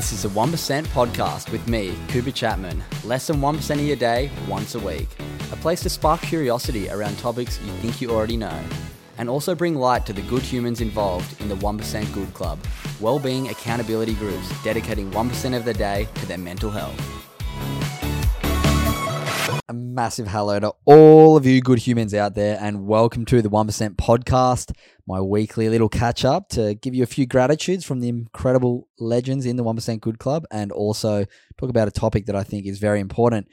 This is a 1% podcast with me, Cooper Chapman. Less than 1% of your day, once a week. A place to spark curiosity around topics you think you already know. And also bring light to the good humans involved in the 1% Good Club, well-being accountability groups dedicating 1% of their day to their mental health. A massive hello to all of you good humans out there, and welcome to the 1% podcast, my weekly little catch up to give you a few gratitudes from the incredible legends in the 1% Good Club and also talk about a topic that I think is very important.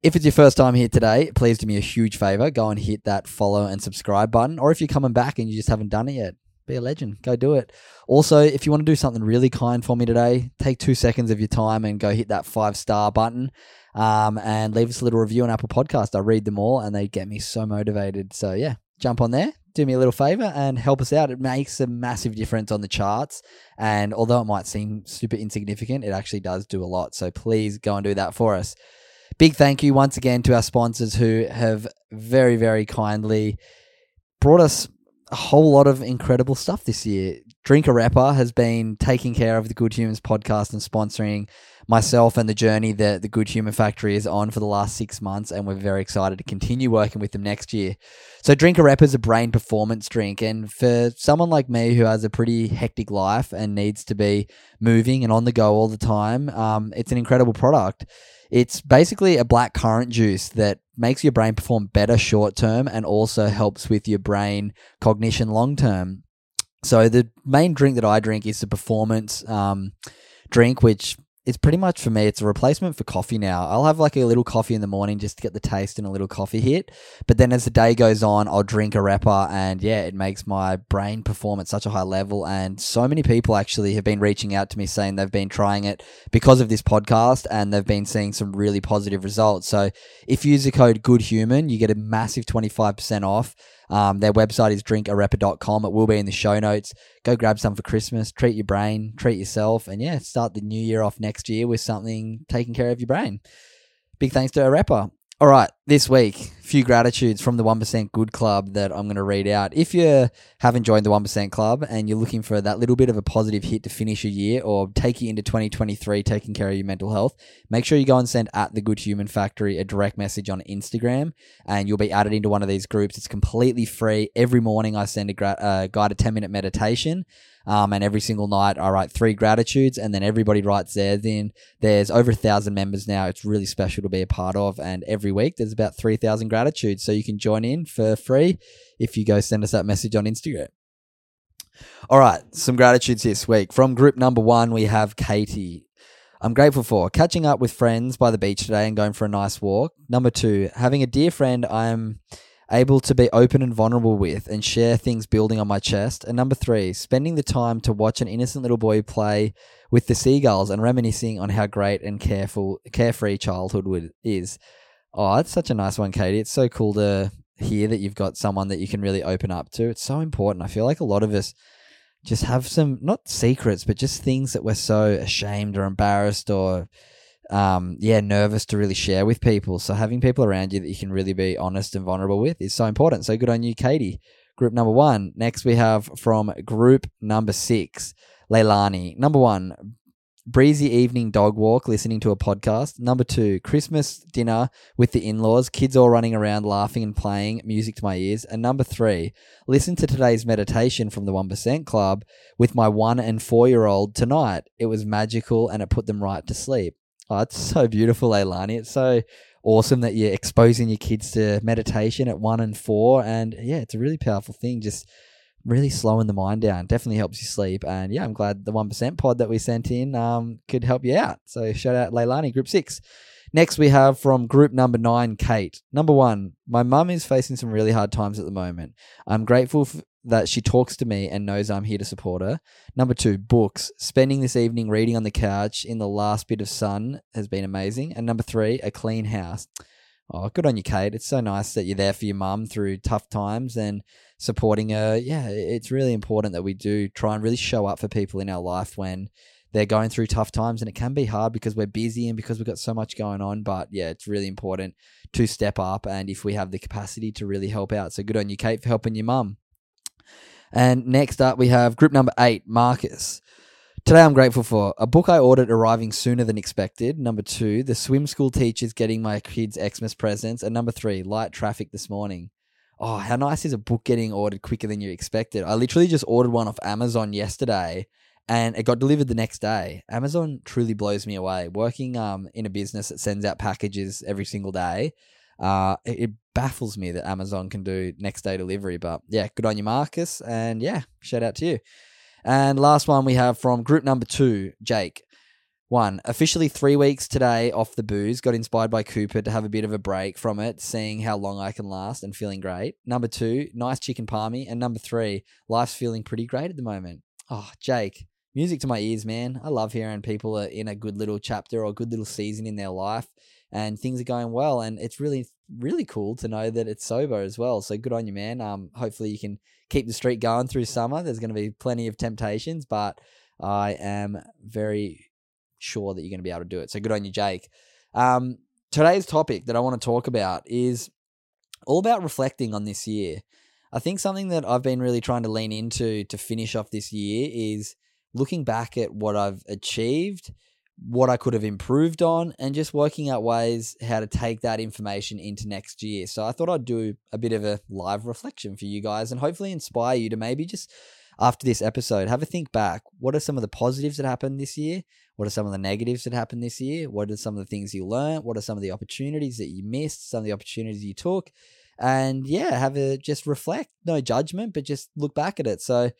If it's your first time here today, please do me a huge favor. Go and hit that follow and subscribe button. Or if you're coming back and you just haven't done it yet, be a legend. Go do it. Also, if you want to do something really kind for me today, take two seconds of your time and go hit that five star button um, and leave us a little review on Apple Podcast. I read them all and they get me so motivated. So, yeah, jump on there, do me a little favor and help us out. It makes a massive difference on the charts. And although it might seem super insignificant, it actually does do a lot. So, please go and do that for us. Big thank you once again to our sponsors who have very, very kindly brought us a whole lot of incredible stuff this year. Drink Arepa has been taking care of the Good Humans podcast and sponsoring myself and the journey that the Good Human Factory is on for the last six months, and we're very excited to continue working with them next year. So, Drink Arepa is a brain performance drink, and for someone like me who has a pretty hectic life and needs to be moving and on the go all the time, um, it's an incredible product. It's basically a black currant juice that makes your brain perform better short term and also helps with your brain cognition long term. So the main drink that I drink is the performance um, drink, which it's pretty much for me, it's a replacement for coffee now. I'll have like a little coffee in the morning just to get the taste and a little coffee hit. But then as the day goes on, I'll drink Arepa and yeah, it makes my brain perform at such a high level. And so many people actually have been reaching out to me saying they've been trying it because of this podcast and they've been seeing some really positive results. So if you use the code GoodHuman, you get a massive 25% off. Um, their website is drinkarepa.com. It will be in the show notes. Go grab some for Christmas, treat your brain, treat yourself, and yeah, start the new year off next year with something taking care of your brain. Big thanks to Arepa. All right, this week, few gratitudes from the 1% Good Club that I'm going to read out. If you haven't joined the 1% Club and you're looking for that little bit of a positive hit to finish a year or take you into 2023 taking care of your mental health, make sure you go and send at the Good Human Factory a direct message on Instagram and you'll be added into one of these groups. It's completely free. Every morning I send a gra- uh, guided 10 minute meditation um, and every single night I write three gratitudes, and then everybody writes theirs in. There's over a thousand members now. It's really special to be a part of, and every week there's about three thousand gratitudes. So you can join in for free if you go send us that message on Instagram. All right, some gratitudes this week from group number one. We have Katie. I'm grateful for catching up with friends by the beach today and going for a nice walk. Number two, having a dear friend I'm able to be open and vulnerable with and share things building on my chest. And number three, spending the time to watch an innocent little boy play with the seagulls and reminiscing on how great and careful, carefree childhood is. Oh, that's such a nice one, Katie. It's so cool to hear that you've got someone that you can really open up to. It's so important. I feel like a lot of us just have some, not secrets, but just things that we're so ashamed or embarrassed or um, yeah, nervous to really share with people. So having people around you that you can really be honest and vulnerable with is so important. So good on you, Katie. Group number one. Next, we have from group number six, Leilani. Number one, breezy evening dog walk, listening to a podcast. Number two, Christmas dinner with the in laws, kids all running around laughing and playing music to my ears. And number three, listen to today's meditation from the 1% Club with my one and four year old tonight. It was magical and it put them right to sleep. Oh, it's so beautiful, Leilani. It's so awesome that you're exposing your kids to meditation at one and four. And yeah, it's a really powerful thing. Just really slowing the mind down. Definitely helps you sleep. And yeah, I'm glad the 1% pod that we sent in um, could help you out. So shout out Leilani, group six. Next, we have from group number nine, Kate. Number one, my mum is facing some really hard times at the moment. I'm grateful f- that she talks to me and knows I'm here to support her. Number two, books. Spending this evening reading on the couch in the last bit of sun has been amazing. And number three, a clean house. Oh, good on you, Kate. It's so nice that you're there for your mum through tough times and supporting her. Yeah, it's really important that we do try and really show up for people in our life when they're going through tough times and it can be hard because we're busy and because we've got so much going on but yeah it's really important to step up and if we have the capacity to really help out so good on you kate for helping your mum and next up we have group number eight marcus Today, I'm grateful for a book I ordered arriving sooner than expected. Number two, the swim school teachers getting my kids' Xmas presents. And number three, light traffic this morning. Oh, how nice is a book getting ordered quicker than you expected? I literally just ordered one off Amazon yesterday and it got delivered the next day. Amazon truly blows me away. Working um, in a business that sends out packages every single day, uh, it, it, baffles me that Amazon can do next day delivery. But yeah, good on you, Marcus. And yeah, shout out to you. And last one we have from group number two, Jake. One, officially three weeks today off the booze. Got inspired by Cooper to have a bit of a break from it, seeing how long I can last and feeling great. Number two, nice chicken palmy. And number three, life's feeling pretty great at the moment. Oh, Jake, music to my ears, man. I love hearing people are in a good little chapter or a good little season in their life and things are going well. And it's really, really cool to know that it's sober as well. So good on you, man. Um, hopefully you can keep the streak going through summer. There's going to be plenty of temptations, but I am very sure that you're going to be able to do it. So good on you, Jake. Um, today's topic that I want to talk about is all about reflecting on this year. I think something that I've been really trying to lean into to finish off this year is looking back at what I've achieved, what I could have improved on, and just working out ways how to take that information into next year. So I thought I'd do a bit of a live reflection for you guys and hopefully inspire you to maybe just after this episode, have a think back. What are some of the positives that happened this year? What are some of the negatives that happened this year? What are some of the things you learned? What are some of the opportunities that you missed? Some of the opportunities you took? And yeah, have a just reflect, no judgment, but just look back at it. So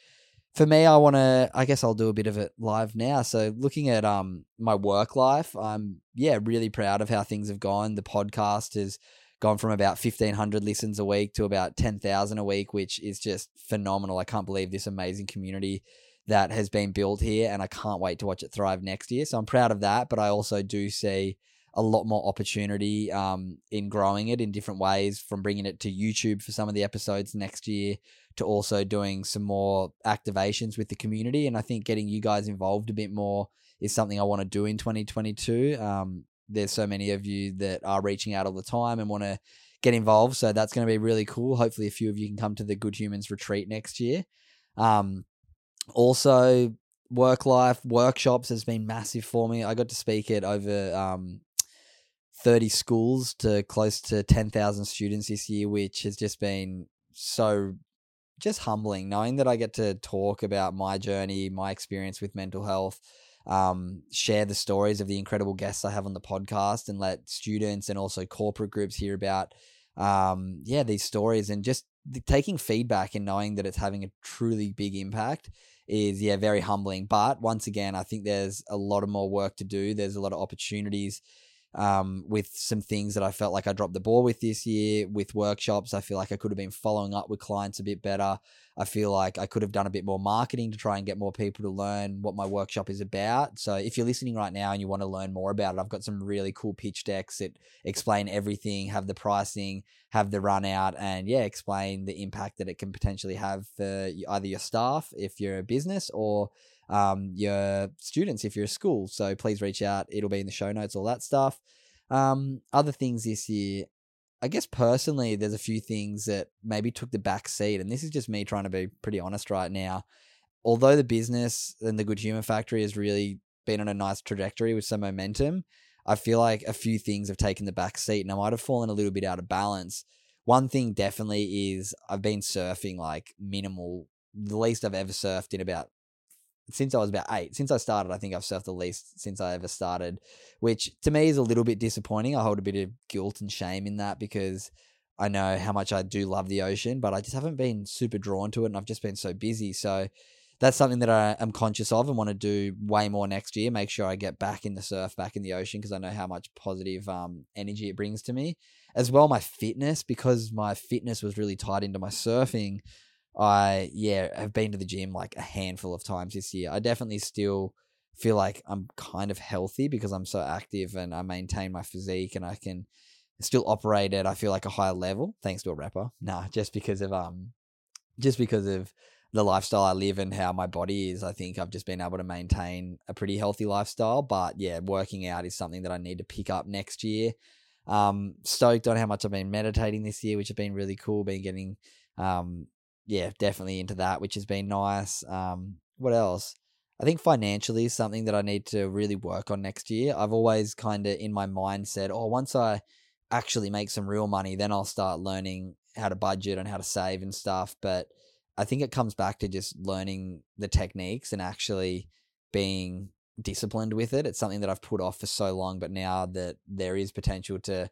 for me, I want to. I guess I'll do a bit of it live now. So, looking at um my work life, I'm yeah really proud of how things have gone. The podcast has gone from about fifteen hundred listens a week to about ten thousand a week, which is just phenomenal. I can't believe this amazing community that has been built here, and I can't wait to watch it thrive next year. So I'm proud of that, but I also do see a lot more opportunity um, in growing it in different ways from bringing it to YouTube for some of the episodes next year to also doing some more activations with the community. And I think getting you guys involved a bit more is something I want to do in 2022. Um, there's so many of you that are reaching out all the time and want to get involved. So that's going to be really cool. Hopefully, a few of you can come to the Good Humans retreat next year. Um, also, work life workshops has been massive for me. I got to speak at over um, 30 schools to close to 10,000 students this year, which has just been so just humbling knowing that I get to talk about my journey, my experience with mental health, um, share the stories of the incredible guests I have on the podcast, and let students and also corporate groups hear about, um, yeah, these stories and just taking feedback and knowing that it's having a truly big impact is yeah very humbling. But once again, I think there's a lot of more work to do. There's a lot of opportunities um, with some things that I felt like I dropped the ball with this year with workshops. I feel like I could have been following up with clients a bit better. I feel like I could have done a bit more marketing to try and get more people to learn what my workshop is about. So if you're listening right now and you want to learn more about it, I've got some really cool pitch decks that explain everything, have the pricing, have the run out, and yeah, explain the impact that it can potentially have for either your staff if you're a business or um, your students if you're a school. So please reach out. It'll be in the show notes, all that stuff. Um, other things this year, I guess personally, there's a few things that maybe took the back seat, and this is just me trying to be pretty honest right now. Although the business and the Good Human Factory has really been on a nice trajectory with some momentum, I feel like a few things have taken the back seat, and I might have fallen a little bit out of balance. One thing definitely is I've been surfing like minimal, the least I've ever surfed in about since I was about eight. Since I started, I think I've surfed the least since I ever started, which to me is a little bit disappointing. I hold a bit of guilt and shame in that because I know how much I do love the ocean, but I just haven't been super drawn to it and I've just been so busy. So that's something that I am conscious of and want to do way more next year. Make sure I get back in the surf, back in the ocean, because I know how much positive um, energy it brings to me. As well, my fitness, because my fitness was really tied into my surfing. I yeah have been to the gym like a handful of times this year. I definitely still feel like I'm kind of healthy because I'm so active and I maintain my physique and I can still operate at I feel like a higher level thanks to Arepa. Nah, just because of um just because of the lifestyle I live and how my body is, I think I've just been able to maintain a pretty healthy lifestyle. But yeah, working out is something that I need to pick up next year. Um, stoked on how much I've been meditating this year, which has been really cool. Been getting, um, yeah, definitely into that, which has been nice. Um, what else? I think financially is something that I need to really work on next year. I've always kind of in my mind said, oh, once I actually make some real money, then I'll start learning how to budget and how to save and stuff. But I think it comes back to just learning the techniques and actually being disciplined with it. It's something that I've put off for so long, but now that there is potential to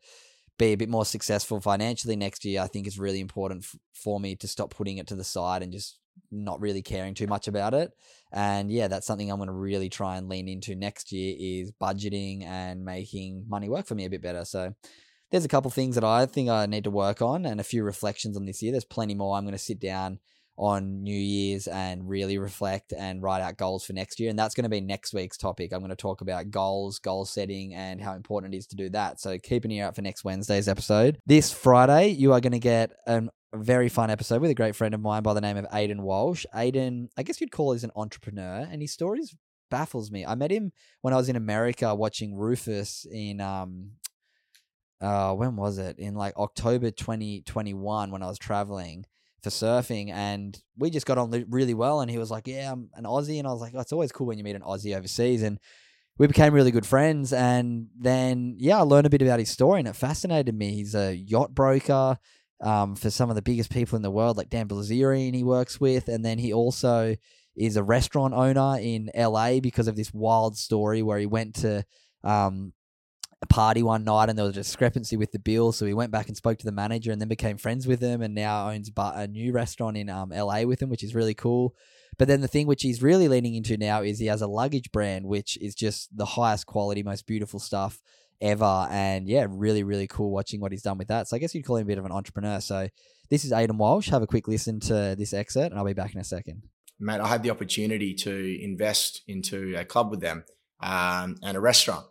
be a bit more successful financially next year, I think is really important f- for me to stop putting it to the side and just not really caring too much about it. And yeah, that's something I'm going to really try and lean into next year is budgeting and making money work for me a bit better. So there's a couple things that I think I need to work on and a few reflections on this year. There's plenty more. I'm going to sit down on New Year's and really reflect and write out goals for next year. And that's going to be next week's topic. I'm going to talk about goals, goal setting, and how important it is to do that. So keep an ear out for next Wednesday's episode. This Friday, you are going to get an, a very fun episode with a great friend of mine by the name of Aidan Walsh. Aidan, I guess you'd call he's an entrepreneur, and his stories baffles me. I met him when I was in America watching Rufus in um uh when was it? In like October 2021 when I was traveling for surfing, and we just got on really well. And he was like, "Yeah, I'm an Aussie," and I was like, oh, "It's always cool when you meet an Aussie overseas." And we became really good friends. And then, yeah, I learned a bit about his story, and it fascinated me. He's a yacht broker um, for some of the biggest people in the world, like Dan Bilzerian, he works with, and then he also is a restaurant owner in LA because of this wild story where he went to um, a party one night and there was a discrepancy with the bill. So he went back and spoke to the manager and then became friends with him and now owns a new restaurant in um, LA with him, which is really cool. But then the thing which he's really leaning into now is he has a luggage brand, which is just the highest quality, most beautiful stuff ever. And yeah, really, really cool watching what he's done with that. So I guess you'd call him a bit of an entrepreneur. So this is Aidan Walsh. Have a quick listen to this excerpt and I'll be back in a second. Mate, I had the opportunity to invest into a club with them um, and a restaurant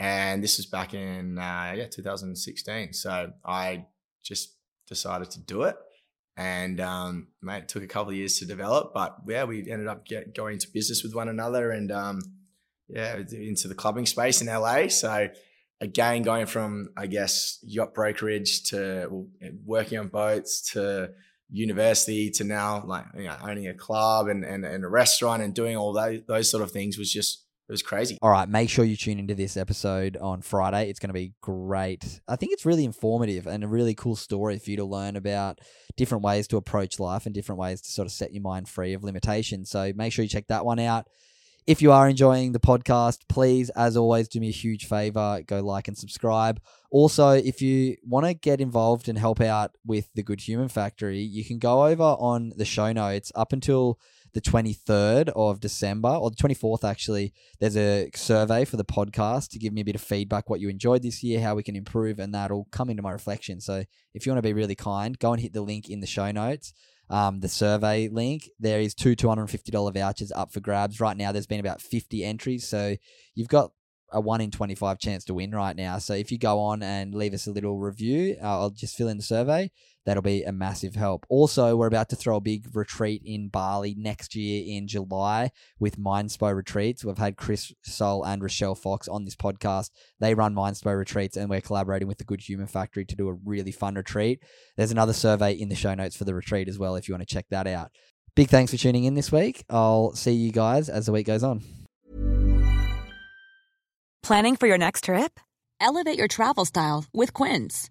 and this was back in uh, yeah 2016. So I just decided to do it, and um, mate, it took a couple of years to develop, but yeah, we ended up get, going into business with one another, and um, yeah, into the clubbing space in LA. So again, going from I guess yacht brokerage to working on boats to university to now like you know, owning a club and, and, and a restaurant and doing all those, those sort of things was just it was crazy. All right, make sure you tune into this episode on Friday. It's going to be great. I think it's really informative and a really cool story for you to learn about different ways to approach life and different ways to sort of set your mind free of limitations. So make sure you check that one out. If you are enjoying the podcast, please, as always, do me a huge favor go like and subscribe. Also, if you want to get involved and help out with the Good Human Factory, you can go over on the show notes up until the 23rd of December, or the 24th actually, there's a survey for the podcast to give me a bit of feedback what you enjoyed this year, how we can improve, and that'll come into my reflection. So if you want to be really kind, go and hit the link in the show notes. Um, the survey link. There is two $250 vouchers up for grabs. Right now, there's been about 50 entries. So you've got a 1 in 25 chance to win right now. So if you go on and leave us a little review, uh, I'll just fill in the survey. That'll be a massive help. Also, we're about to throw a big retreat in Bali next year in July with Mindspo Retreats. We've had Chris Soul and Rochelle Fox on this podcast. They run Mindspo Retreats, and we're collaborating with the Good Human Factory to do a really fun retreat. There's another survey in the show notes for the retreat as well if you want to check that out. Big thanks for tuning in this week. I'll see you guys as the week goes on. Planning for your next trip? Elevate your travel style with Quince.